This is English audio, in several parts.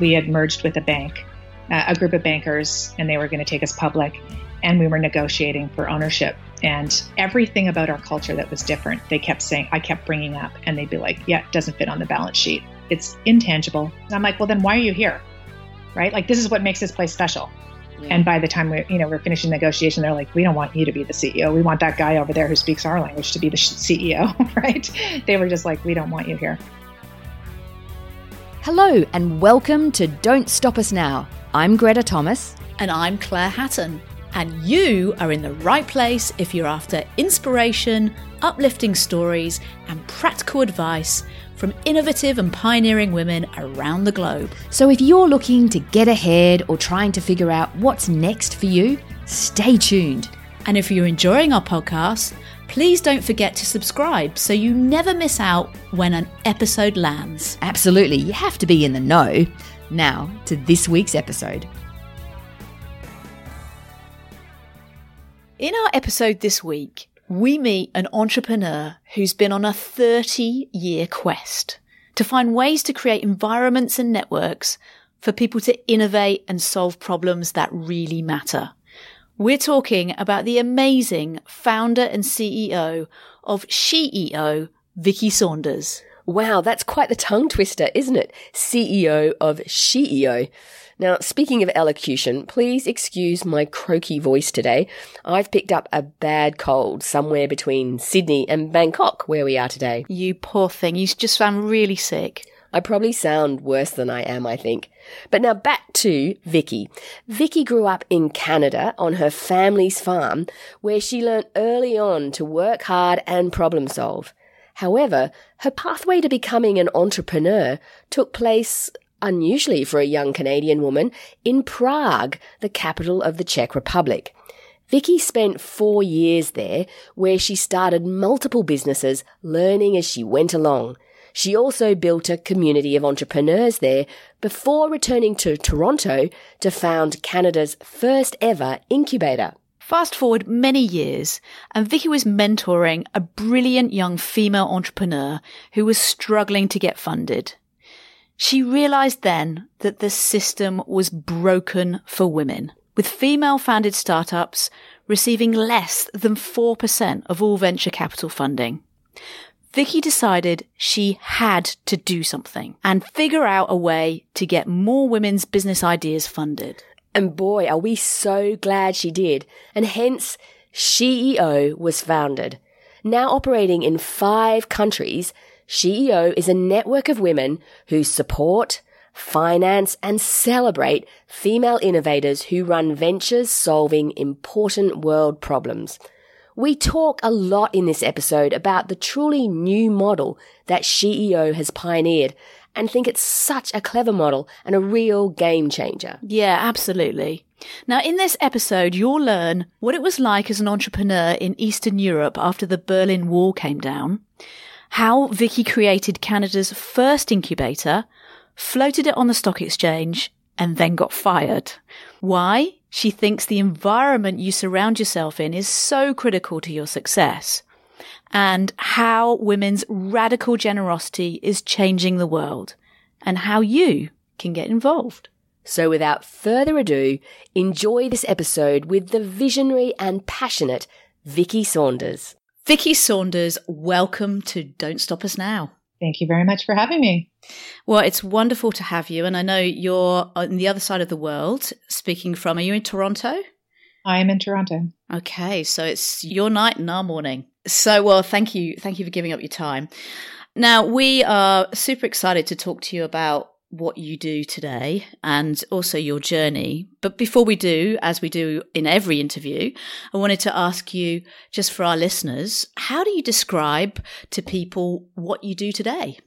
We had merged with a bank, uh, a group of bankers, and they were going to take us public. And we were negotiating for ownership. And everything about our culture that was different, they kept saying, I kept bringing up, and they'd be like, yeah, it doesn't fit on the balance sheet. It's intangible. And I'm like, well, then why are you here? Right? Like, this is what makes this place special. And by the time we, you know, we're finishing negotiation, they're like, "We don't want you to be the CEO. We want that guy over there who speaks our language to be the CEO." right? They were just like, "We don't want you here." Hello, and welcome to Don't Stop Us Now. I'm Greta Thomas. And I'm Claire Hatton. And you are in the right place if you're after inspiration, uplifting stories, and practical advice from innovative and pioneering women around the globe. So if you're looking to get ahead or trying to figure out what's next for you, stay tuned. And if you're enjoying our podcast, please don't forget to subscribe so you never miss out when an episode lands. Absolutely, you have to be in the know. Now, to this week's episode. In our episode this week, we meet an entrepreneur who's been on a 30 year quest to find ways to create environments and networks for people to innovate and solve problems that really matter. We're talking about the amazing founder and CEO of SheEO, Vicky Saunders. Wow, that's quite the tongue twister, isn't it? CEO of SheEO. Now, speaking of elocution, please excuse my croaky voice today. I've picked up a bad cold somewhere between Sydney and Bangkok, where we are today. You poor thing, you just sound really sick. I probably sound worse than I am, I think. But now back to Vicky. Vicky grew up in Canada on her family's farm, where she learnt early on to work hard and problem solve. However, her pathway to becoming an entrepreneur took place unusually for a young Canadian woman, in Prague, the capital of the Czech Republic. Vicky spent four years there, where she started multiple businesses, learning as she went along. She also built a community of entrepreneurs there before returning to Toronto to found Canada's first ever incubator. Fast forward many years, and Vicky was mentoring a brilliant young female entrepreneur who was struggling to get funded. She realized then that the system was broken for women, with female founded startups receiving less than 4% of all venture capital funding. Vicky decided she had to do something and figure out a way to get more women's business ideas funded. And boy, are we so glad she did. And hence, SheEO was founded. Now operating in five countries, SheEO is a network of women who support, finance, and celebrate female innovators who run ventures solving important world problems. We talk a lot in this episode about the truly new model that SheEO has pioneered and think it's such a clever model and a real game changer. Yeah, absolutely. Now, in this episode, you'll learn what it was like as an entrepreneur in Eastern Europe after the Berlin Wall came down, how Vicky created Canada's first incubator, floated it on the stock exchange, and then got fired. Why? She thinks the environment you surround yourself in is so critical to your success and how women's radical generosity is changing the world and how you can get involved. So without further ado, enjoy this episode with the visionary and passionate Vicky Saunders. Vicky Saunders, welcome to Don't Stop Us Now. Thank you very much for having me. Well, it's wonderful to have you. And I know you're on the other side of the world speaking from. Are you in Toronto? I am in Toronto. Okay. So it's your night and our morning. So, well, thank you. Thank you for giving up your time. Now, we are super excited to talk to you about what you do today and also your journey. But before we do, as we do in every interview, I wanted to ask you, just for our listeners, how do you describe to people what you do today?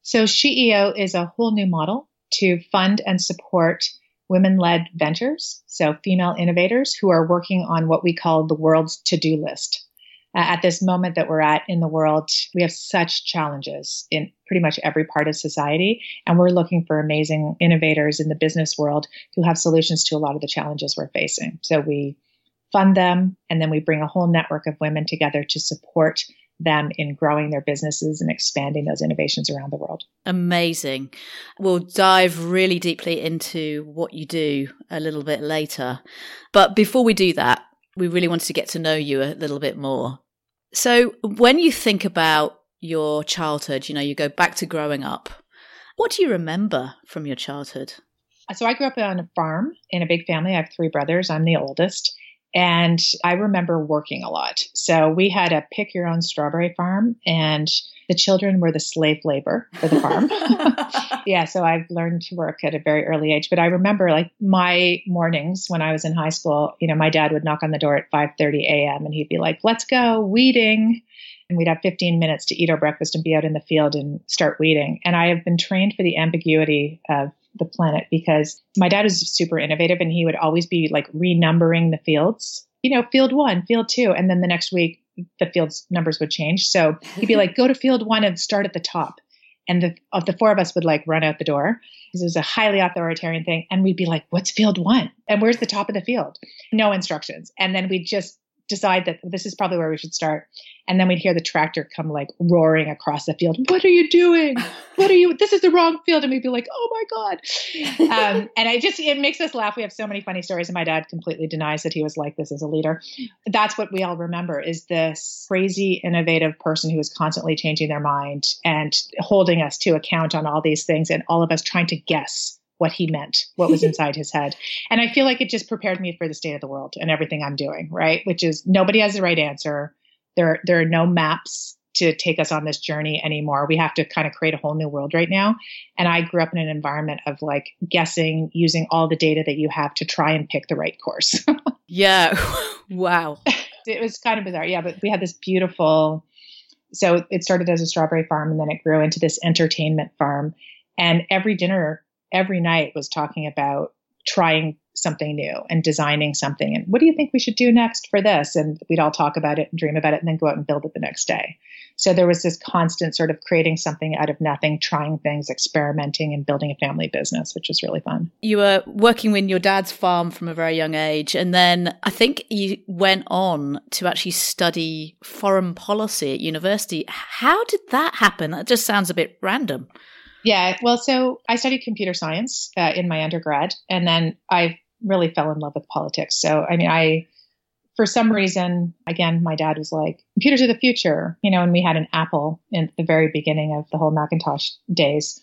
So, SheEO is a whole new model to fund and support women led ventures, so female innovators who are working on what we call the world's to do list. Uh, at this moment that we're at in the world, we have such challenges in pretty much every part of society. And we're looking for amazing innovators in the business world who have solutions to a lot of the challenges we're facing. So we fund them and then we bring a whole network of women together to support them in growing their businesses and expanding those innovations around the world. Amazing. We'll dive really deeply into what you do a little bit later. But before we do that, we really wanted to get to know you a little bit more. So, when you think about your childhood, you know, you go back to growing up, what do you remember from your childhood? So, I grew up on a farm in a big family. I have three brothers. I'm the oldest. And I remember working a lot. So we had a pick your own strawberry farm, and the children were the slave labor for the farm. yeah, so I've learned to work at a very early age. But I remember like my mornings when I was in high school, you know, my dad would knock on the door at 5:30 a.m. and he'd be like, "Let's go weeding." And we'd have 15 minutes to eat our breakfast and be out in the field and start weeding. And I have been trained for the ambiguity of the planet because my dad was super innovative and he would always be like renumbering the fields. You know, field one, field two, and then the next week the field's numbers would change. So he'd be like, go to field one and start at the top. And the of the four of us would like run out the door because it was a highly authoritarian thing. And we'd be like, what's field one? And where's the top of the field? No instructions. And then we'd just decide that this is probably where we should start. And then we'd hear the tractor come like roaring across the field. What are you doing? What are you? This is the wrong field. And we'd be like, oh my God. Um, and I just, it makes us laugh. We have so many funny stories. And my dad completely denies that he was like this as a leader. That's what we all remember is this crazy, innovative person who is constantly changing their mind and holding us to account on all these things and all of us trying to guess what he meant, what was inside his head. And I feel like it just prepared me for the state of the world and everything I'm doing, right? Which is nobody has the right answer. There, there are no maps to take us on this journey anymore. We have to kind of create a whole new world right now. And I grew up in an environment of like guessing, using all the data that you have to try and pick the right course. yeah. wow. it was kind of bizarre. Yeah. But we had this beautiful, so it started as a strawberry farm and then it grew into this entertainment farm. And every dinner every night was talking about trying something new and designing something. And what do you think we should do next for this? And we'd all talk about it and dream about it and then go out and build it the next day. So there was this constant sort of creating something out of nothing trying things experimenting and building a family business which was really fun. You were working with your dad's farm from a very young age. And then i think you went on to actually study foreign policy at university. How did that happen? That just sounds a bit random yeah, well, so I studied computer science uh, in my undergrad, and then I really fell in love with politics. So, I mean, I, for some reason, again, my dad was like, computers are the future, you know, and we had an Apple in the very beginning of the whole Macintosh days.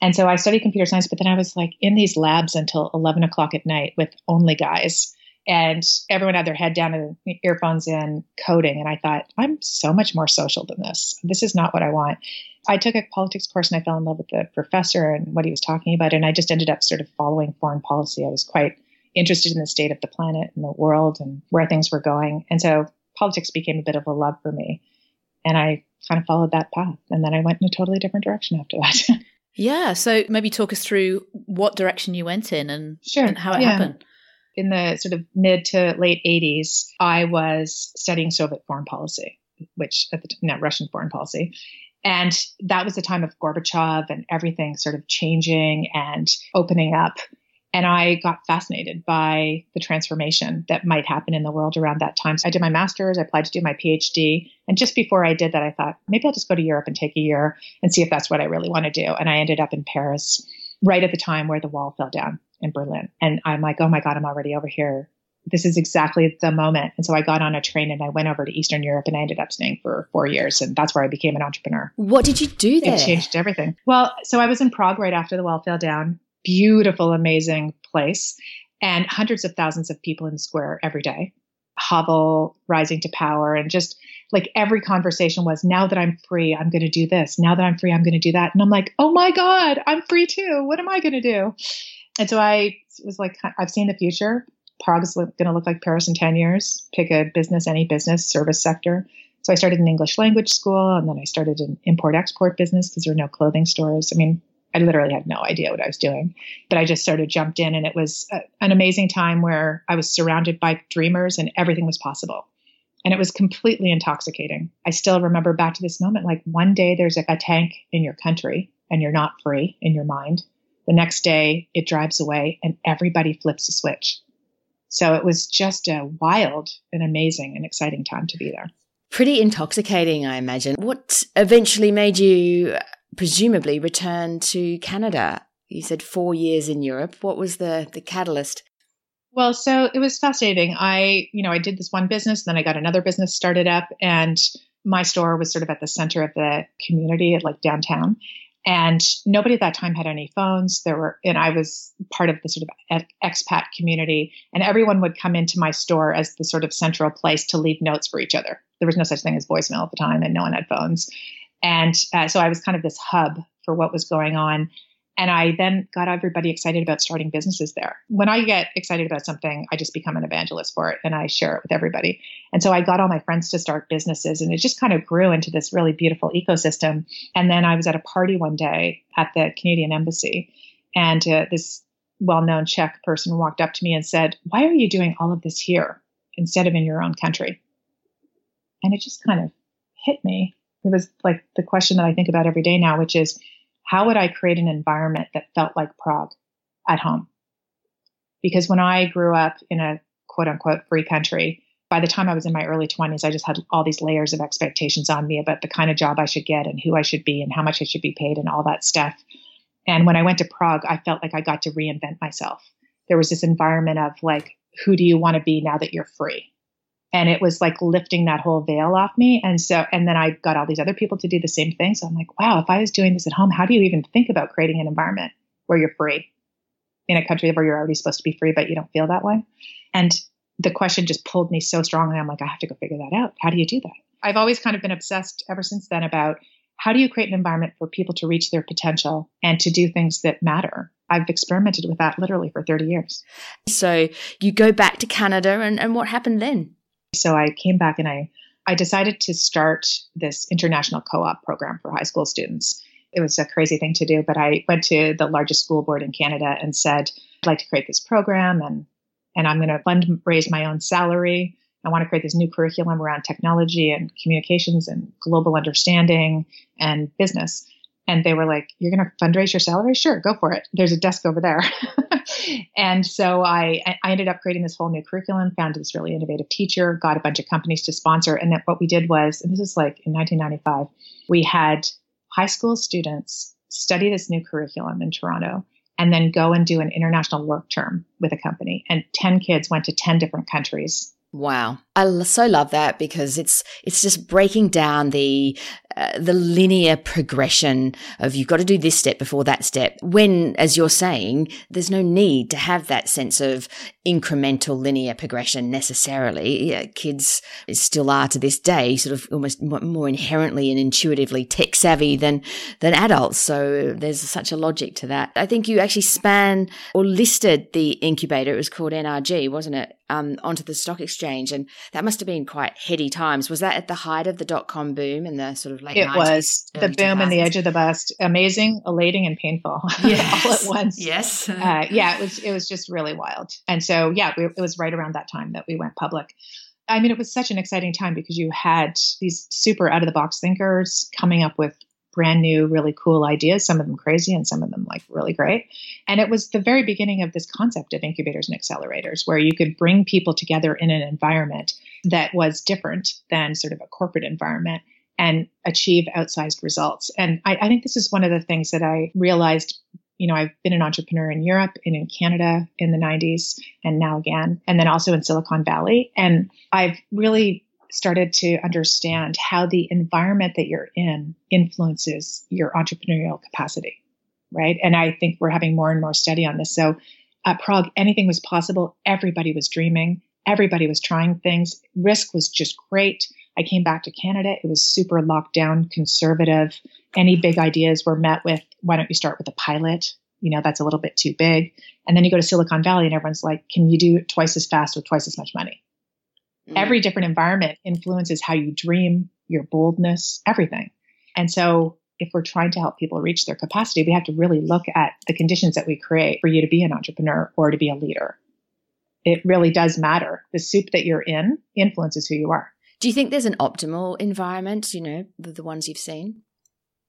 And so I studied computer science, but then I was like in these labs until 11 o'clock at night with only guys. And everyone had their head down and earphones in coding. And I thought, I'm so much more social than this. This is not what I want. I took a politics course and I fell in love with the professor and what he was talking about. And I just ended up sort of following foreign policy. I was quite interested in the state of the planet and the world and where things were going. And so politics became a bit of a love for me. And I kind of followed that path. And then I went in a totally different direction after that. yeah. So maybe talk us through what direction you went in and, sure. and how it yeah. happened. In the sort of mid to late 80s, I was studying Soviet foreign policy, which at the not Russian foreign policy. And that was the time of Gorbachev and everything sort of changing and opening up. And I got fascinated by the transformation that might happen in the world around that time. So I did my master's, I applied to do my PhD. And just before I did that, I thought maybe I'll just go to Europe and take a year and see if that's what I really want to do. And I ended up in Paris right at the time where the wall fell down in Berlin. And I'm like, oh my God, I'm already over here this is exactly the moment. And so I got on a train and I went over to Eastern Europe and I ended up staying for four years. And that's where I became an entrepreneur. What did you do there? It changed everything. Well, so I was in Prague right after the wall fell down. Beautiful, amazing place. And hundreds of thousands of people in the square every day. Havel rising to power and just like every conversation was now that I'm free, I'm going to do this. Now that I'm free, I'm going to do that. And I'm like, oh my God, I'm free too. What am I going to do? And so I was like, I've seen the future. Prague is going to look like Paris in 10 years. Pick a business, any business, service sector. So I started an English language school and then I started an import export business because there were no clothing stores. I mean, I literally had no idea what I was doing, but I just sort of jumped in and it was a, an amazing time where I was surrounded by dreamers and everything was possible. And it was completely intoxicating. I still remember back to this moment like one day there's a, a tank in your country and you're not free in your mind. The next day it drives away and everybody flips a switch. So it was just a wild and amazing and exciting time to be there. Pretty intoxicating, I imagine. What eventually made you presumably return to Canada? You said four years in Europe. What was the, the catalyst? Well, so it was fascinating. I, you know, I did this one business, then I got another business started up, and my store was sort of at the center of the community, at like downtown. And nobody at that time had any phones. There were, and I was part of the sort of expat community, and everyone would come into my store as the sort of central place to leave notes for each other. There was no such thing as voicemail at the time, and no one had phones. And uh, so I was kind of this hub for what was going on. And I then got everybody excited about starting businesses there. When I get excited about something, I just become an evangelist for it and I share it with everybody. And so I got all my friends to start businesses and it just kind of grew into this really beautiful ecosystem. And then I was at a party one day at the Canadian Embassy and uh, this well known Czech person walked up to me and said, Why are you doing all of this here instead of in your own country? And it just kind of hit me. It was like the question that I think about every day now, which is, how would I create an environment that felt like Prague at home? Because when I grew up in a quote unquote free country, by the time I was in my early 20s, I just had all these layers of expectations on me about the kind of job I should get and who I should be and how much I should be paid and all that stuff. And when I went to Prague, I felt like I got to reinvent myself. There was this environment of like, who do you want to be now that you're free? And it was like lifting that whole veil off me. And so and then i got all these other people to do the same thing. So i'm like wow if i was doing this at home how do you even think about creating an environment where you're free? In a country where you're already supposed to be free but you don't feel that way? And the question just pulled me so strongly. I'm like i have to go figure that out. How do you do that? I've always kind of been obsessed ever since then about how do you create an environment for people to reach their potential and to do things that matter? I've experimented with that literally for 30 years. So you go back to Canada, and, and what happened then? So I came back and I, I decided to start this international co op program for high school students. It was a crazy thing to do, but I went to the largest school board in Canada and said, I'd like to create this program and, and I'm going to fundraise my own salary. I want to create this new curriculum around technology and communications and global understanding and business. And they were like, You're going to fundraise your salary? Sure, go for it. There's a desk over there. and so I, I ended up creating this whole new curriculum, found this really innovative teacher, got a bunch of companies to sponsor. And then what we did was, and this is like in 1995, we had high school students study this new curriculum in Toronto and then go and do an international work term with a company. And 10 kids went to 10 different countries Wow. I so love that because it's it's just breaking down the uh, the linear progression of you've got to do this step before that step. When, as you're saying, there's no need to have that sense of incremental linear progression necessarily. Yeah, kids still are to this day sort of almost more inherently and intuitively tech savvy than than adults. So there's such a logic to that. I think you actually span or listed the incubator. It was called NRG, wasn't it? Um, onto the stock exchange, and that must have been quite heady times. Was that at the height of the dot com boom and the sort of late it 90s, was. The boom 2000s. and the edge of the bust. Amazing elating and painful. Yes. all at once. Yes. Uh, yeah it was it was just really wild. And so yeah we, it was right around that time that we went public. I mean it was such an exciting time because you had these super out of the box thinkers coming up with brand new really cool ideas some of them crazy and some of them like really great and it was the very beginning of this concept of incubators and accelerators where you could bring people together in an environment that was different than sort of a corporate environment and achieve outsized results. And I, I, think this is one of the things that I realized. You know, I've been an entrepreneur in Europe and in Canada in the 90s and now again, and then also in Silicon Valley. And I've really started to understand how the environment that you're in influences your entrepreneurial capacity. Right. And I think we're having more and more study on this. So at Prague, anything was possible. Everybody was dreaming Everybody was trying things. Risk was just great. I came back to Canada. It was super locked down, conservative. Any big ideas were met with, why don't you start with a pilot? You know, that's a little bit too big. And then you go to Silicon Valley and everyone's like, can you do it twice as fast with twice as much money? Mm. Every different environment influences how you dream, your boldness, everything. And so if we're trying to help people reach their capacity, we have to really look at the conditions that we create for you to be an entrepreneur or to be a leader. It really does matter. The soup that you're in influences who you are. Do you think there's an optimal environment, you know, the, the ones you've seen?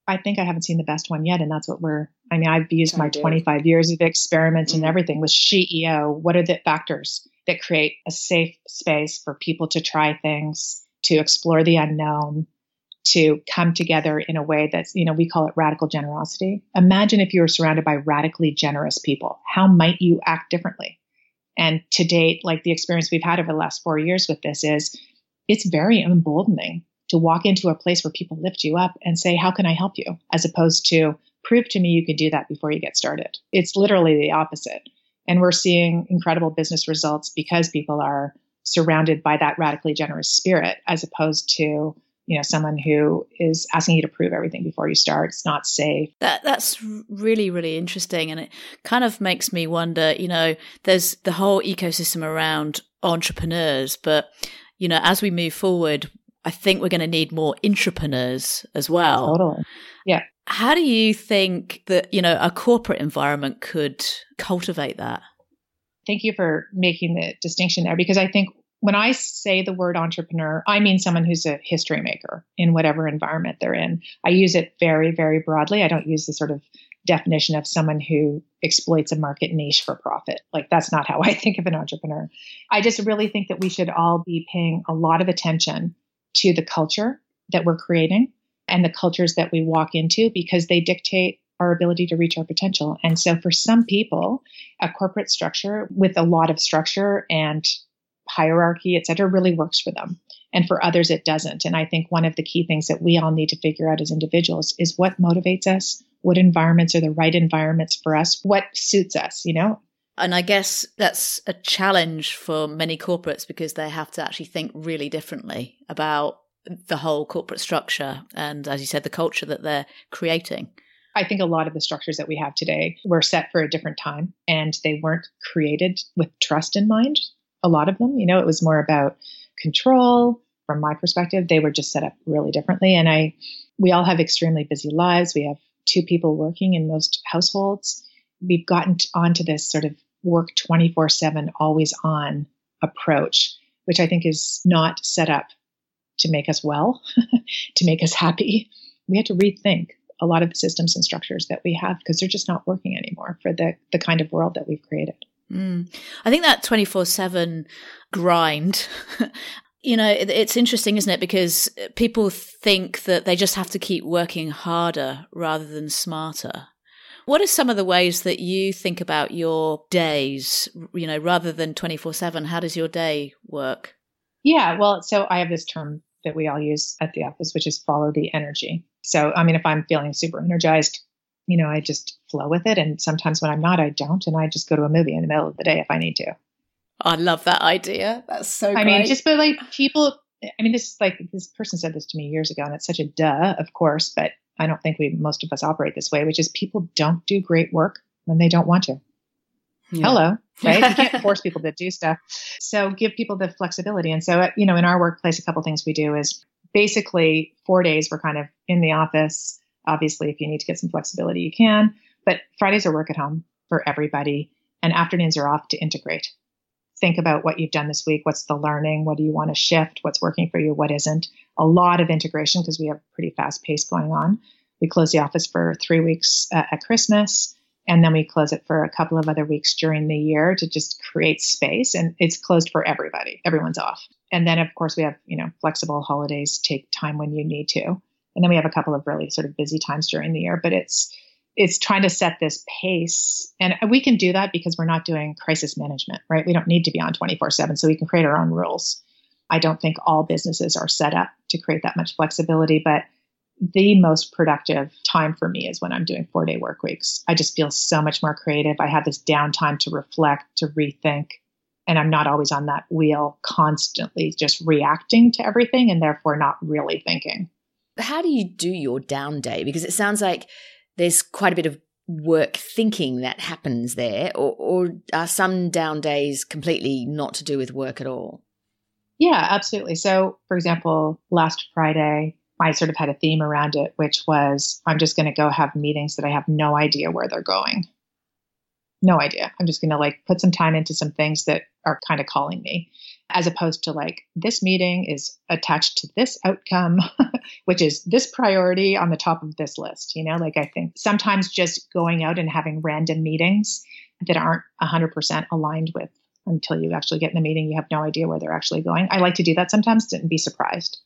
I think I haven't seen the best one yet. And that's what we're, I mean, I've used my 25 years of experiments mm-hmm. and everything with SheEO. What are the factors that create a safe space for people to try things, to explore the unknown, to come together in a way that's, you know, we call it radical generosity. Imagine if you were surrounded by radically generous people. How might you act differently? And to date, like the experience we've had over the last four years with this is it's very emboldening to walk into a place where people lift you up and say, How can I help you? as opposed to prove to me you can do that before you get started. It's literally the opposite. And we're seeing incredible business results because people are surrounded by that radically generous spirit as opposed to you know someone who is asking you to prove everything before you start. It's not safe. That that's really really interesting. And it kind of makes me wonder you know there's the whole ecosystem around entrepreneurs. But you know as we move forward i think we're going to need more entrepreneurs as well. Totally. Yeah how do you think that you know a corporate environment could cultivate that thank you for making the distinction there because i think when I say the word entrepreneur, I mean someone who's a history maker in whatever environment they're in. I use it very, very broadly. I don't use the sort of definition of someone who exploits a market niche for profit. Like that's not how I think of an entrepreneur. I just really think that we should all be paying a lot of attention to the culture that we're creating and the cultures that we walk into because they dictate our ability to reach our potential. And so for some people, a corporate structure with a lot of structure and hierarchy, et cetera, really works for them. And for others, it doesn't. And I think one of the key things that we all need to figure out as individuals is what motivates us, what environments are the right environments for us, what suits us, you know? And I guess that's a challenge for many corporates because they have to actually think really differently about the whole corporate structure and, as you said, the culture that they're creating. I think a lot of the structures that we have today were set for a different time and they weren't created with trust in mind a lot of them. You know, it was more about control. From my perspective, they were just set up really differently. And I, we all have extremely busy lives. We have two people working in most households. We've gotten onto this sort of work 24 7, always on approach, which I think is not set up to make us well, to make us happy. We had to rethink a lot of the systems and structures that we have because they're just not working anymore for the, the kind of world that we've created. Mm. I think that 24 7 grind, you know, it's interesting, isn't it? Because people think that they just have to keep working harder rather than smarter. What are some of the ways that you think about your days, you know, rather than 24 7? How does your day work? Yeah, well, so I have this term that we all use at the office, which is follow the energy. So, I mean, if I'm feeling super energized, you know, I just flow with it. And sometimes when I'm not, I don't. And I just go to a movie in the middle of the day if I need to. I love that idea. That's so I mean, just but like people, I mean, this is like this person said this to me years ago, and it's such a duh, of course, but I don't think we, most of us operate this way, which is people don't do great work when they don't want to. Yeah. Hello, right? you can't force people to do stuff. So give people the flexibility. And so, you know, in our workplace, a couple things we do is basically four days we're kind of in the office Obviously, if you need to get some flexibility, you can. But Fridays are work at home for everybody, and afternoons are off to integrate. Think about what you've done this week. What's the learning? What do you want to shift? What's working for you? What isn't? A lot of integration because we have a pretty fast pace going on. We close the office for three weeks uh, at Christmas, and then we close it for a couple of other weeks during the year to just create space. And it's closed for everybody. Everyone's off. And then, of course, we have you know flexible holidays. Take time when you need to. And then we have a couple of really sort of busy times during the year, but it's it's trying to set this pace. And we can do that because we're not doing crisis management, right? We don't need to be on 24 7, so we can create our own rules. I don't think all businesses are set up to create that much flexibility, but the most productive time for me is when I'm doing four day work weeks. I just feel so much more creative. I have this downtime to reflect, to rethink. and I'm not always on that wheel constantly just reacting to everything and therefore not really thinking. How do you do your down day? Because it sounds like there's quite a bit of work thinking that happens there, or, or are some down days completely not to do with work at all? Yeah, absolutely. So, for example, last Friday, I sort of had a theme around it, which was I'm just going to go have meetings that I have no idea where they're going. No idea. I'm just going to like put some time into some things that are kind of calling me, as opposed to like this meeting is attached to this outcome, which is this priority on the top of this list. You know, like I think sometimes just going out and having random meetings that aren't 100% aligned with until you actually get in the meeting, you have no idea where they're actually going. I like to do that sometimes and be surprised.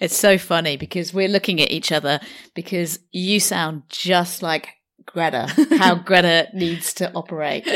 It's so funny because we're looking at each other because you sound just like Greta, how Greta needs to operate.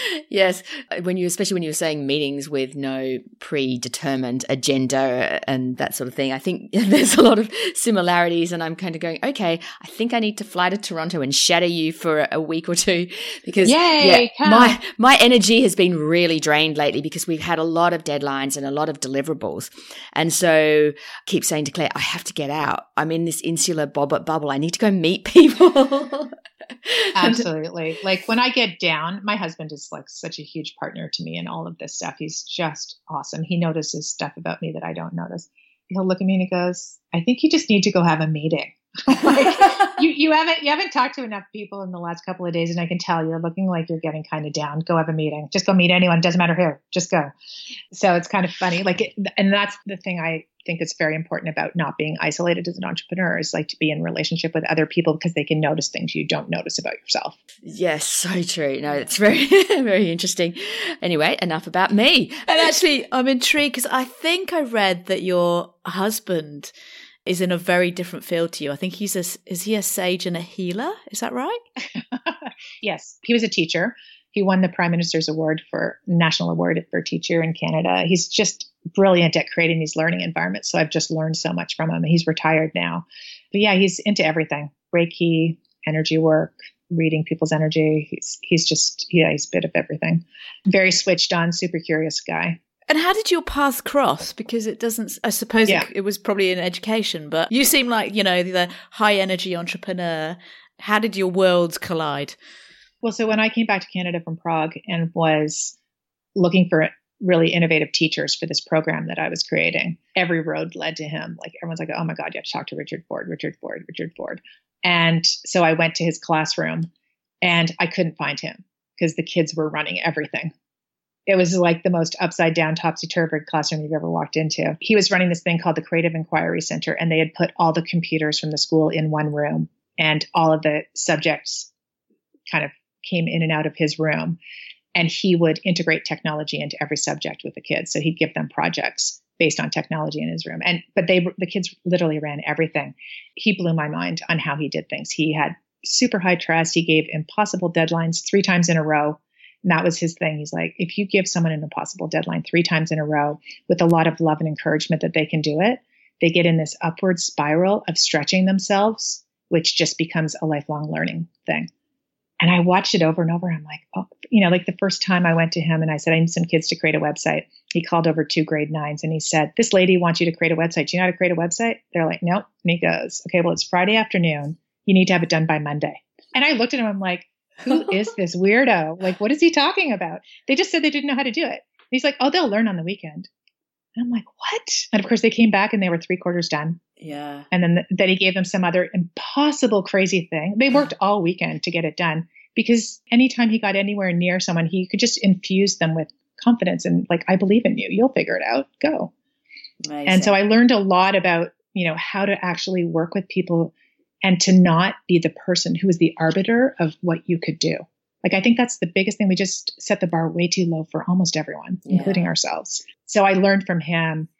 yes, when you, especially when you were saying meetings with no predetermined agenda and that sort of thing, I think there's a lot of similarities. And I'm kind of going, okay, I think I need to fly to Toronto and shadow you for a week or two because Yay, yeah, my my energy has been really drained lately because we've had a lot of deadlines and a lot of deliverables, and so I keep saying to Claire, I have to get out. I'm in this insular bubble. I need to go meet people. Absolutely. like when I get down, my husband is like such a huge partner to me in all of this stuff. He's just awesome. He notices stuff about me that I don't notice. He'll look at me and he goes, I think you just need to go have a meeting. like you, you haven't you haven't talked to enough people in the last couple of days and I can tell you're looking like you're getting kind of down. Go have a meeting. Just go meet anyone. Doesn't matter who. Just go. So it's kind of funny. Like it, and that's the thing I think is very important about not being isolated as an entrepreneur is like to be in relationship with other people because they can notice things you don't notice about yourself. Yes, so true. No, it's very, very interesting. Anyway, enough about me. And actually, I'm intrigued because I think I read that your husband is in a very different field to you. I think he's a, is he a sage and a healer? Is that right? yes, he was a teacher. He won the Prime Minister's Award for National Award for Teacher in Canada. He's just brilliant at creating these learning environments. So I've just learned so much from him. He's retired now. But yeah, he's into everything Reiki, energy work, reading people's energy. He's, he's just, yeah, he's a bit of everything. Very switched on, super curious guy. And how did your paths cross? Because it doesn't, I suppose yeah. it, it, was probably in education, but you seem like, you know, the high energy entrepreneur. How did your worlds collide? Well, so when I came back to Canada from Prague and was looking for really innovative teachers for this program that I was creating, every road led to him. Like everyone's like, oh my God, you have to talk to Richard Ford, Richard Ford, Richard Ford. And so I went to his classroom and I couldn't find him because the kids were running everything it was like the most upside down, topsy turvy classroom you've ever walked into. He was running this thing called the Creative Inquiry Center, and they had put all the computers from the school in one room, and all of the subjects kind of came in and out of his room. And he would integrate technology into every subject with the kids. So he'd give them projects based on technology in his room. And but they the kids literally ran everything. He blew my mind on how he did things. He had super high trust. He gave impossible deadlines three times in a row and that was his thing. He's like, if you give someone an impossible deadline three times in a row with a lot of love and encouragement that they can do it, they get in this upward spiral of stretching themselves, which just becomes a lifelong learning thing. And I watched it over and over. And I'm like, oh, you know, like the first time I went to him and I said, I need some kids to create a website. He called over two grade nines and he said, This lady wants you to create a website. Do you know how to create a website? They're like, Nope. And he goes, Okay, well, it's Friday afternoon. You need to have it done by Monday. And I looked at him, I'm like, who is this weirdo? Like, what is he talking about? They just said they didn't know how to do it. And he's like, oh, they'll learn on the weekend. And I'm like, what? And of course, they came back and they were three quarters done. Yeah. And then then he gave them some other impossible, crazy thing. They worked all weekend to get it done because anytime he got anywhere near someone, he could just infuse them with confidence and like, I believe in you. You'll figure it out. Go. Amazing. And so I learned a lot about, you know, how to actually work with people and to not be the person who is the arbiter of what you could do. Like, I think that's the biggest thing. We just set the bar way too low for almost everyone, yeah. including ourselves. So I learned from him,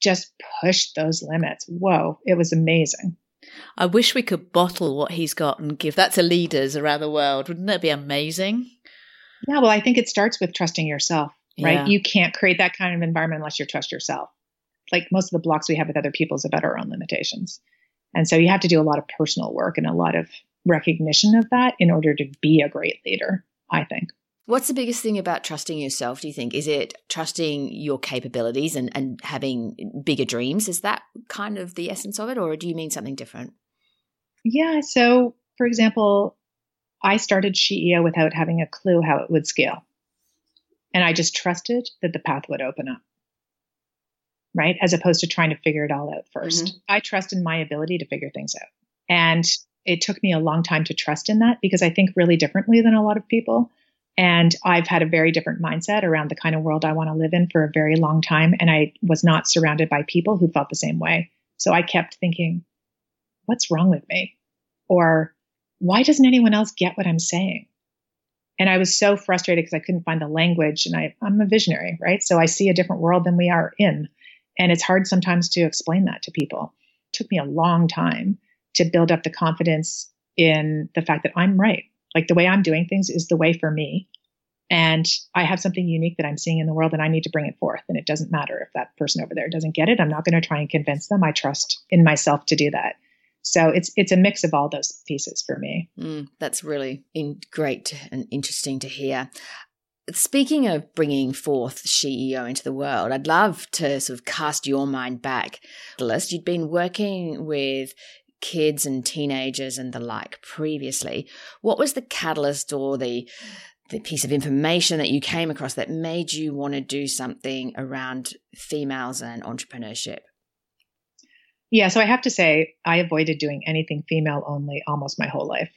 just push those limits. Whoa, it was amazing. I wish we could bottle what he's got and give that to leaders around the world. Wouldn't that be amazing? Yeah, well, I think it starts with trusting yourself, right? Yeah. You can't create that kind of environment unless you trust yourself. Like most of the blocks we have with other people is about our own limitations. And so you have to do a lot of personal work and a lot of recognition of that in order to be a great leader, I think. What's the biggest thing about trusting yourself, do you think? Is it trusting your capabilities and, and having bigger dreams? Is that kind of the essence of it, or do you mean something different? Yeah. So, for example, I started SheEO without having a clue how it would scale. And I just trusted that the path would open up, right? As opposed to trying to figure it all out 1st mm-hmm. I trust in my ability to figure things out. And it took me a long time to trust in that because I think really differently than a lot of people. And I've had a very different mindset around the kind of world I want to live in for a very long time. And I was not surrounded by people who felt the same way. So I kept thinking, what's wrong with me? Or why doesn't anyone else get what I'm saying? And I was so frustrated because I couldn't find the language. And I, I'm a visionary, right? So I see a different world than we are in. And it's hard sometimes to explain that to people. It took me a long time to build up the confidence in the fact that I'm right. Like the way I'm doing things is the way for me. And I have something unique that I'm seeing in the world and I need to bring it forth. And it doesn't matter if that person over there doesn't get it. I'm not going to try and convince them. I trust in myself to do that. So it's it's a mix of all those pieces for me. Mm, that's really in, great and interesting to hear. Speaking of bringing forth SheEO into the world, I'd love to sort of cast your mind back. the List you'd been working with kids and teenagers and the like previously. What was the catalyst or the the piece of information that you came across that made you want to do something around females and entrepreneurship? Yeah, so I have to say, I avoided doing anything female only almost my whole life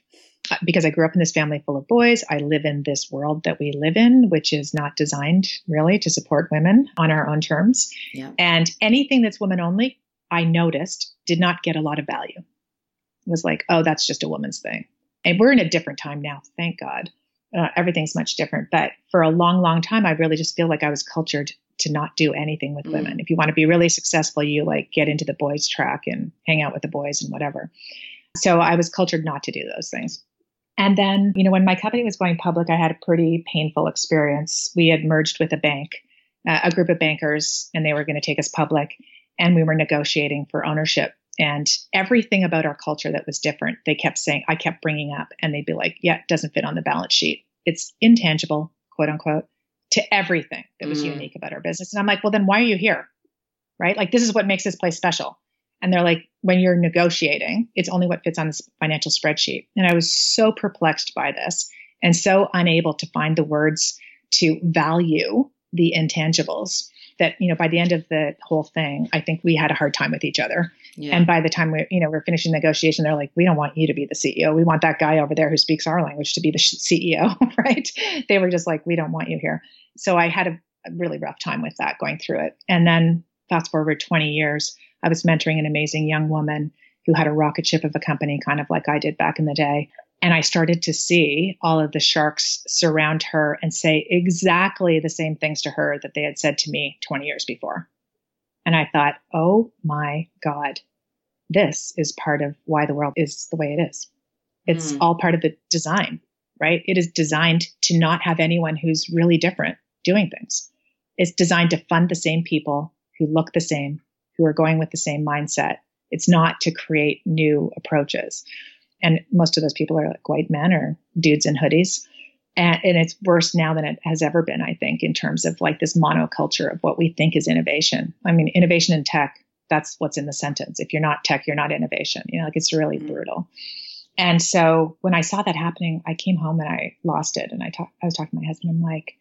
because I grew up in this family full of boys. I live in this world that we live in, which is not designed really to support women on our own terms. Yeah. And anything that's women only, I noticed did not get a lot of value. It was like, oh, that's just a woman's thing. And we're in a different time now, thank God. Uh, everything's much different. But for a long, long time, I really just feel like I was cultured to not do anything with mm. women. If you want to be really successful, you like get into the boys track and hang out with the boys and whatever. So I was cultured not to do those things. And then, you know, when my company was going public, I had a pretty painful experience. We had merged with a bank, uh, a group of bankers, and they were going to take us public. And we were negotiating for ownership. And everything about our culture that was different, they kept saying, I kept bringing up, and they'd be like, yeah, it doesn't fit on the balance sheet. It's intangible, quote unquote to everything that was mm. unique about our business. And I'm like, well, then why are you here? Right? Like, this is what makes this place special. And they're like, when you're negotiating, it's only what fits on this financial spreadsheet. And I was so perplexed by this and so unable to find the words to value the intangibles that, you know, by the end of the whole thing, I think we had a hard time with each other. Yeah. And by the time we, you know, we're finishing negotiation, they're like, we don't want you to be the CEO. We want that guy over there who speaks our language to be the CEO, right? They were just like, we don't want you here. So I had a, a really rough time with that going through it. And then fast forward 20 years, I was mentoring an amazing young woman who had a rocket ship of a company, kind of like I did back in the day. And I started to see all of the sharks surround her and say exactly the same things to her that they had said to me 20 years before. And I thought, oh my God, this is part of why the world is the way it is. It's mm. all part of the design, right? It is designed to not have anyone who's really different doing things. It's designed to fund the same people who look the same, who are going with the same mindset. It's not to create new approaches. And most of those people are like white men or dudes in hoodies. And, and, it's worse now than it has ever been, I think, in terms of like this monoculture of what we think is innovation. I mean, innovation in tech, that's what's in the sentence. If you're not tech, you're not innovation. You know, like it's really mm-hmm. brutal. And so when I saw that happening, I came home and I lost it. And I talked, I was talking to my husband. I'm like,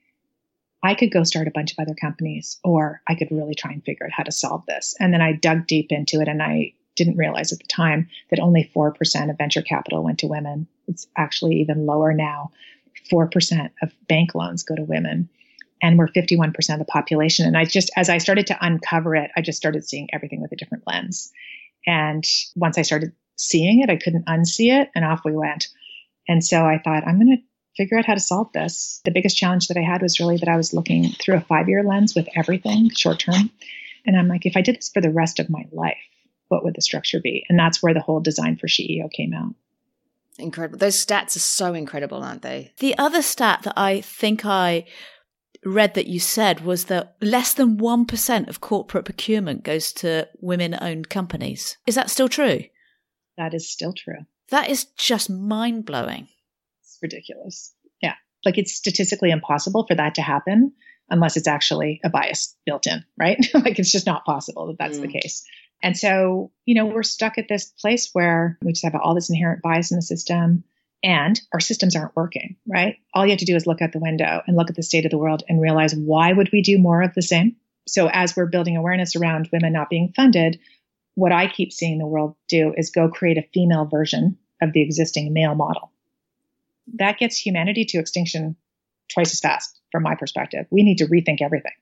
I could go start a bunch of other companies, or I could really try and figure out how to solve this. And then I dug deep into it and I didn't realize at the time that only 4% of venture capital went to women. It's actually even lower now. 4% of bank loans go to women. And we're 51% of the population. And I just, as I started to uncover it, I just started seeing everything with a different lens. And once I started seeing it, I couldn't unsee it. And off we went. And so I thought, I'm going to figure out how to solve this. The biggest challenge that I had was really that I was looking through a five year lens with everything short term. And I'm like, if I did this for the rest of my life, what would the structure be? And that's where the whole design for SheEO came out. Incredible. Those stats are so incredible, aren't they? The other stat that I think I read that you said was that less than 1% of corporate procurement goes to women owned companies. Is that still true? That is still true. That is just mind blowing ridiculous. Yeah. Like it's statistically impossible for that to happen unless it's actually a bias built in, right? like it's just not possible that that's mm. the case. And so, you know, we're stuck at this place where we just have all this inherent bias in the system and our systems aren't working, right? All you have to do is look out the window and look at the state of the world and realize why would we do more of the same? So as we're building awareness around women not being funded, what I keep seeing the world do is go create a female version of the existing male model. That gets humanity to extinction twice as fast from my perspective. We need to rethink everything.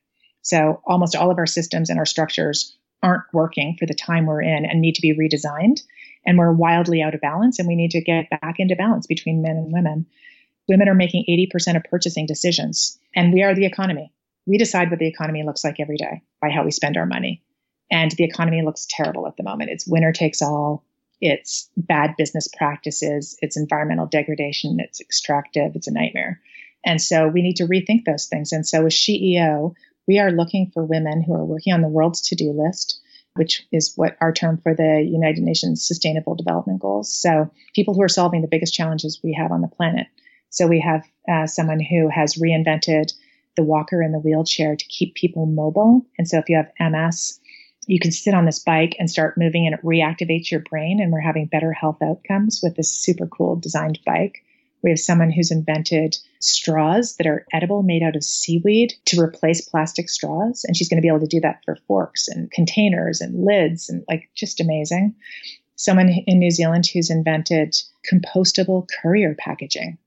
So almost all of our systems and our structures aren't working for the time we're in and need to be redesigned. And we're wildly out of balance and we need to get back into balance between men and women. Women are making 80% of purchasing decisions and we are the economy. We decide what the economy looks like every day by how we spend our money. And the economy looks terrible at the moment. It's winner takes all. It's bad business practices. It's environmental degradation. It's extractive. It's a nightmare. And so we need to rethink those things. And so with SheEO, we are looking for women who are working on the world's to-do list, which is what our term for the United Nations Sustainable Development Goals. So people who are solving the biggest challenges we have on the planet. So we have uh, someone who has reinvented the walker and the wheelchair to keep people mobile. And so if you have MS, you can sit on this bike and start moving and it reactivates your brain. And we're having better health outcomes with this super cool designed bike. We have someone who's invented straws that are edible made out of seaweed to replace plastic straws. And she's going to be able to do that for forks and containers and lids and like just amazing. Someone in New Zealand who's invented compostable courier packaging.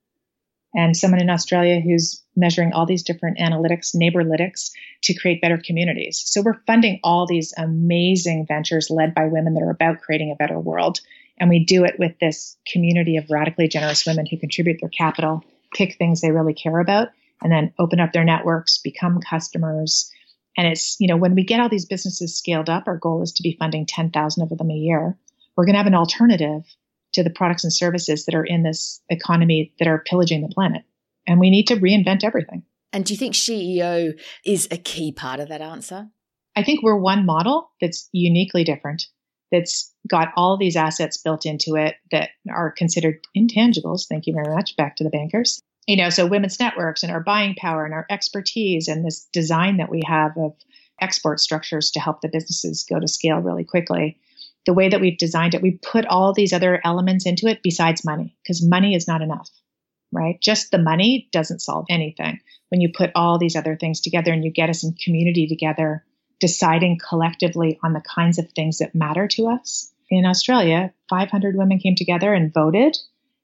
And someone in Australia who's measuring all these different analytics, Neighbourlytics to create better communities. So we're funding all these amazing ventures led by women that are about creating a better world. And we do it with this community of radically generous women who contribute their capital, pick things they really care about, and then open up their networks, become customers. And it's, you know, when we get all these businesses scaled up, our goal is to be funding 10,000 of them a year. We're going to have an alternative to the products and services that are in this economy that are pillaging the planet. And we need to reinvent everything. And do you think SheEO is a key part of that answer? I think we're one model that's uniquely different that's got all these assets built into it that are considered intangibles. Thank you very much. Back to the bankers. You know, so women's networks and our buying power and our expertise and this design that we have of export structures to help the businesses go to scale really quickly. The way that we've designed it, we put all these other elements into it besides money because money is not enough, right? Just the money doesn't solve anything. When you put all these other things together and you get us in community together, deciding collectively on the kinds of things that matter to us. In Australia, 500 women came together and voted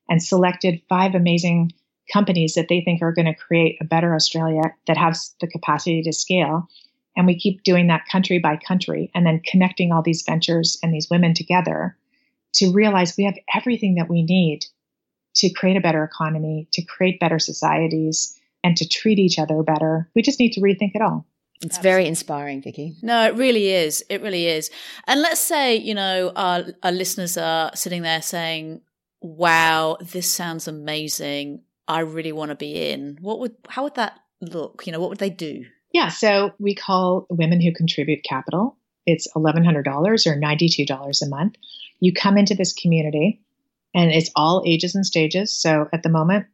and selected five amazing companies that they think are going to create a better Australia that has the capacity to scale. And we keep doing that country by country and then connecting all these ventures and these women together to realize we have everything that we need to create a better economy, to create better societies, and to treat each other better. We just need to rethink it all. It's very inspiring, Vicki. No, it really is. It really is. And let's say, you know, our, our listeners are sitting there saying, wow, this sounds amazing. I really want to be in. What would, how would that look? You know, what would they do? Yeah. So we call women who contribute capital. It's $1,100 or $92 a month. You come into this community and it's all ages and stages. So at the moment,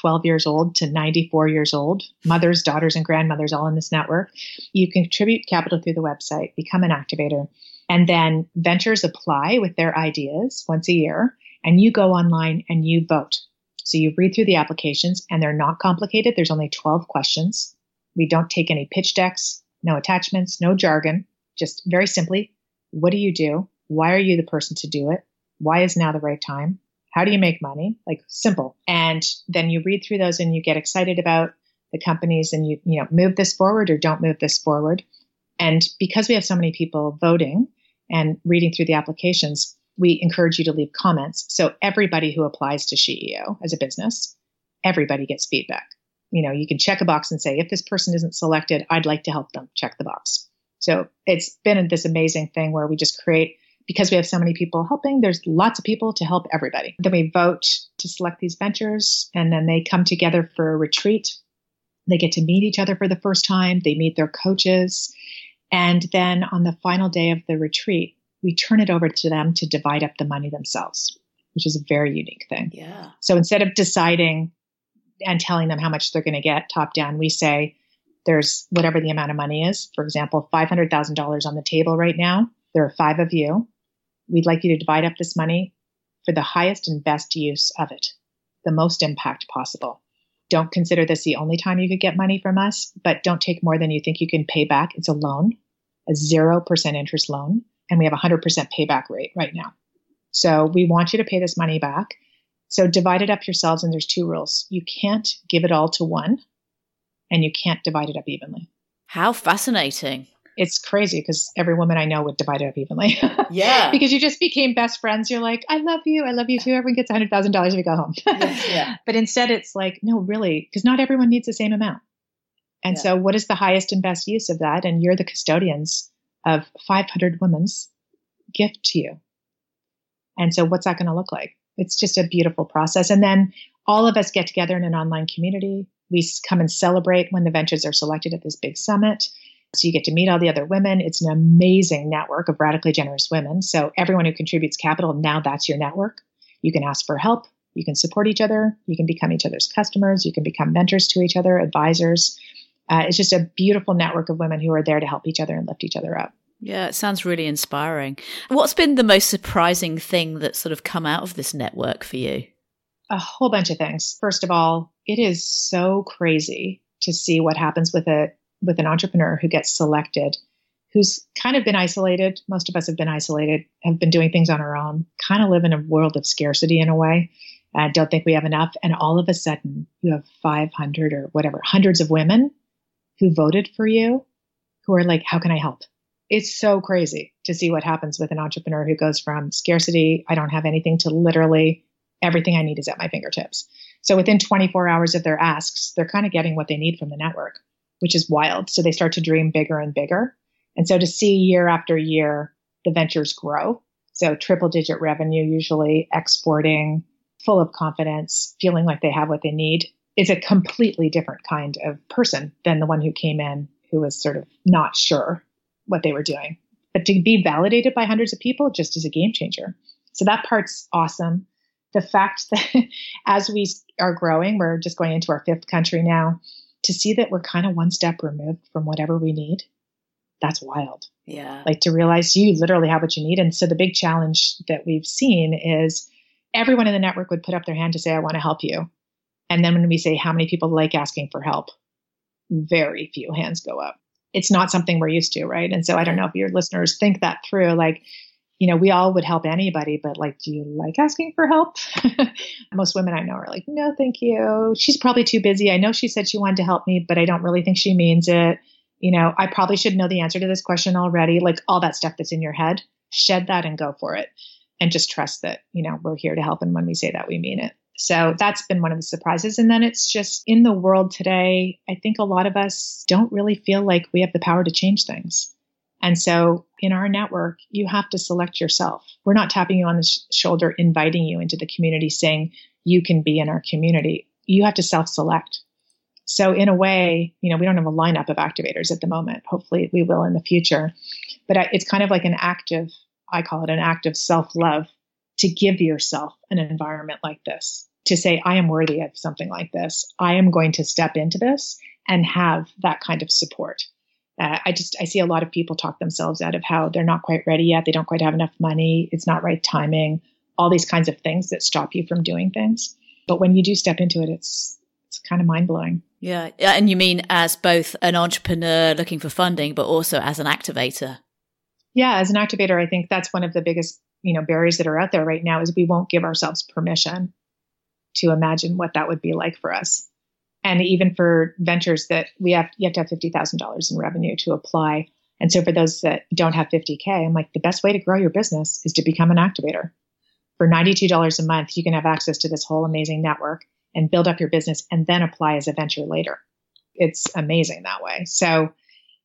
12 years old to 94 years old, mothers, daughters, and grandmothers all in this network. You contribute capital through the website, become an activator, and then ventures apply with their ideas once a year, and you go online and you vote. So you read through the applications, and they're not complicated. There's only 12 questions. We don't take any pitch decks, no attachments, no jargon, just very simply, what do you do? Why are you the person to do it? Why is now the right time? How do you make money? Like simple. And then you read through those and you get excited about the companies and you, you know, move this forward or don't move this forward. And because we have so many people voting and reading through the applications, we encourage you to leave comments. So everybody who applies to SheEO as a business, everybody gets feedback. You know, you can check a box and say, if this person isn't selected, I'd like to help them. Check the box. So it's been this amazing thing where we just create because we have so many people helping, there's lots of people to help everybody. Then we vote to select these ventures and then they come together for a retreat. They get to meet each other for the first time. They meet their coaches. And then on the final day of the retreat, we turn it over to them to divide up the money themselves, which is a very unique thing. Yeah. So instead of deciding and telling them how much they're going to get top down. We say there's whatever the amount of money is. For example, $500,000 on the table right now. There are five of you. We'd like you to divide up this money for the highest and best use of it, the most impact possible. Don't consider this the only time you could get money from us, but don't take more than you think you can pay back. It's a loan, a 0% interest loan, and we have a 100% payback rate right now. So we want you to pay this money back. So divide it up yourselves, and there's two rules. You can't give it all to one, and you can't divide it up evenly. How fascinating it's crazy because every woman I know would divide it up evenly. Yeah. because you just became best friends. You're like, I love you. I love you too. Everyone gets $100,000 if we go home. yes, yeah. But instead, it's like, no, really, because not everyone needs the same amount. And yeah. so, what is the highest and best use of that? And you're the custodians of 500 women's gift to you. And so, what's that going to look like? It's just a beautiful process. And then all of us get together in an online community. We come and celebrate when the ventures are selected at this big summit. So you get to meet all the other women. It's an amazing network of radically generous women. So everyone who contributes capital, now that's your network. You can ask for help. You can support each other. You can become each other's customers. You can become mentors to each other, advisors. Uh, it's just a beautiful network of women who are there to help each other and lift each other up. Yeah, it sounds really inspiring. What's been the most surprising thing that's sort of come out of this network for you? A whole bunch of things. First of all, it is so crazy to see what happens with a with an entrepreneur who gets selected, who's kind of been isolated. Most of us have been isolated, have been doing things on our own, kind of live in a world of scarcity in a way. I don't think we have enough. And all of a sudden, you have 500 or whatever, hundreds of women who voted for you who are like, how can I help? It's so crazy to see what happens with an entrepreneur who goes from scarcity, I don't have anything, to literally everything I need is at my fingertips. So within 24 hours of their asks, they're kind of getting what they need from the network which is wild. So they start to dream bigger and bigger. And so to see year after year the ventures grow, so triple digit revenue, usually exporting, full of confidence, feeling like they have what they need, is a completely different kind of person than the one who came in who was sort of not sure what they were doing. But to be validated by hundreds of people just is a game changer. So that part's awesome. The fact that as we are growing, we're just going into our fifth country now, to see that we're kind of one step removed from whatever we need, that's wild. Yeah. Like to realize you literally have what you need. And so the big challenge that we've seen is everyone in the network would put up their hand to say, I want to help you. And then when we say how many people like asking for help, very few hands go up. It's not something we're used to, right? And so I don't know if your listeners think that through. Like, you know, we all would help anybody, but like, do you like asking for help? Most women I know are like, no, thank you. She's probably too busy. I know she said she wanted to help me, but I don't really think she means it. You know, I probably should know the answer to this question already. Like all that stuff that's in your head, shed that and go for it. And just trust that, you know, we're here to help. And when we say that, we mean it. So that's been one of the surprises. And then it's just in the world today, I think a lot of us don't really feel like we have the power to change things. And so in our network, you have to select yourself. We're not tapping you on the sh- shoulder, inviting you into the community, saying you can be in our community. You have to self select. So in a way, you know, we don't have a lineup of activators at the moment. Hopefully we will in the future. But it's kind of like an active, I call it an act of self love to give yourself an environment like this, to say, I am worthy of something like this. I am going to step into this and have that kind of support uh, I just I see a lot of people talk themselves out of how they're not quite ready yet. They don't quite have enough money. It's not right timing. All these kinds of things that stop you from doing things. But when you do step into it, it's it's kind of mind blowing. Yeah, and you mean as both an entrepreneur looking for funding, but also as an activator. Yeah, as an activator, I think that's one of the biggest you know barriers that are out there right now is we won't give ourselves permission to imagine what that would be like for us and even for ventures that we have you have to have $50,000 in revenue to apply. And so for those that don't have 50k, I'm like the best way to grow your business is to become an activator. For $92 a month, you can have access to this whole amazing network and build up your business and then apply as a venture later. It's amazing that way. So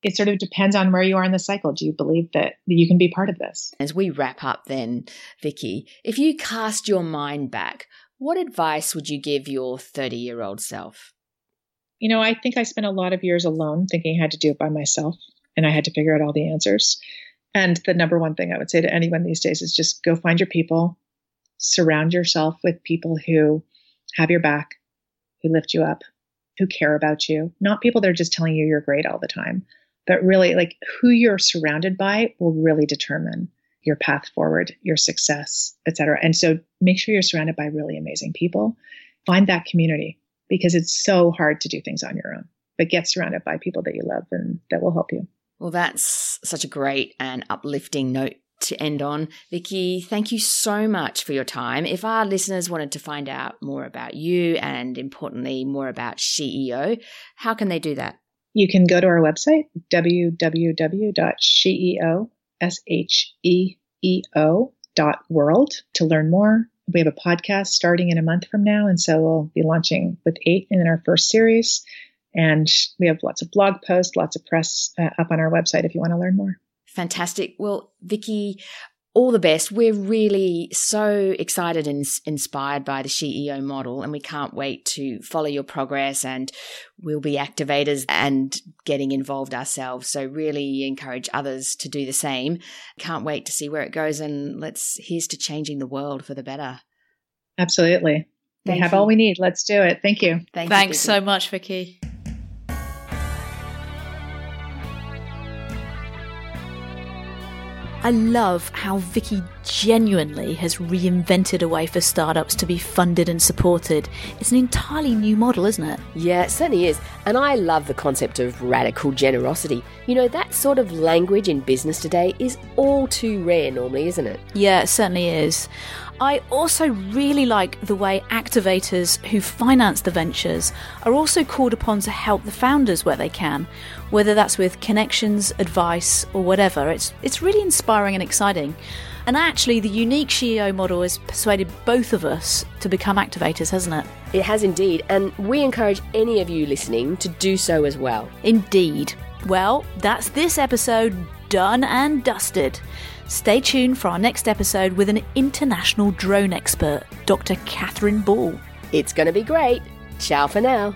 it sort of depends on where you are in the cycle. Do you believe that you can be part of this? As we wrap up, then, Vicki, if you cast your mind back, what advice would you give your 30 year old self? you know, I think I spent a lot of years alone thinking I had to do it by myself and I had to figure out all the answers. And the number one thing I would say to anyone these days is just go find your people, surround yourself with people who have your back, who lift you up, who care about you, not people that are just telling you you're great all the time, but really like who you're surrounded by will really determine your path forward, your success, etc. And so make sure you're surrounded by really amazing people. Find that community because it's so hard to do things on your own. But get surrounded by people that you love and that will help you. Well, that's such a great and uplifting note to end on. Vicki, thank you so much for your time. If our listeners wanted to find out more about you and importantly, more about SheEO, how can they do that? You can go to our website, www.sheo, S-H-E-E-O dot world to learn more. We have a podcast starting in a month from now. And so we'll be launching with eight in our first series. And we have lots of blog posts, lots of press uh, up on our website if you want to learn more. Fantastic. Well, Vicki, all the best. We're really so excited and inspired by the SheEO model, and we can't wait to follow your progress. And we'll be activators and getting involved ourselves. So, really encourage others to do the same. Can't wait to see where it goes. And let's, here's to changing the world for the better. Absolutely. Thank we have you. all we need. Let's do it. Thank you. Thank Thanks you, so much, Vicki. I love how Vicki genuinely has reinvented a way for startups to be funded and supported. It's an entirely new model, isn't it? Yeah, it certainly is. And I love the concept of radical generosity. You know, that sort of language in business today is all too rare normally, isn't it? Yeah, it certainly is. I also really like the way activators who finance the ventures are also called upon to help the founders where they can, whether that's with connections, advice, or whatever. It's, it's really inspiring and exciting. And actually, the unique SheEO model has persuaded both of us to become activators, hasn't it? It has indeed, and we encourage any of you listening to do so as well. Indeed. Well, that's this episode done and dusted. Stay tuned for our next episode with an international drone expert, Dr. Catherine Ball. It's going to be great. Ciao for now.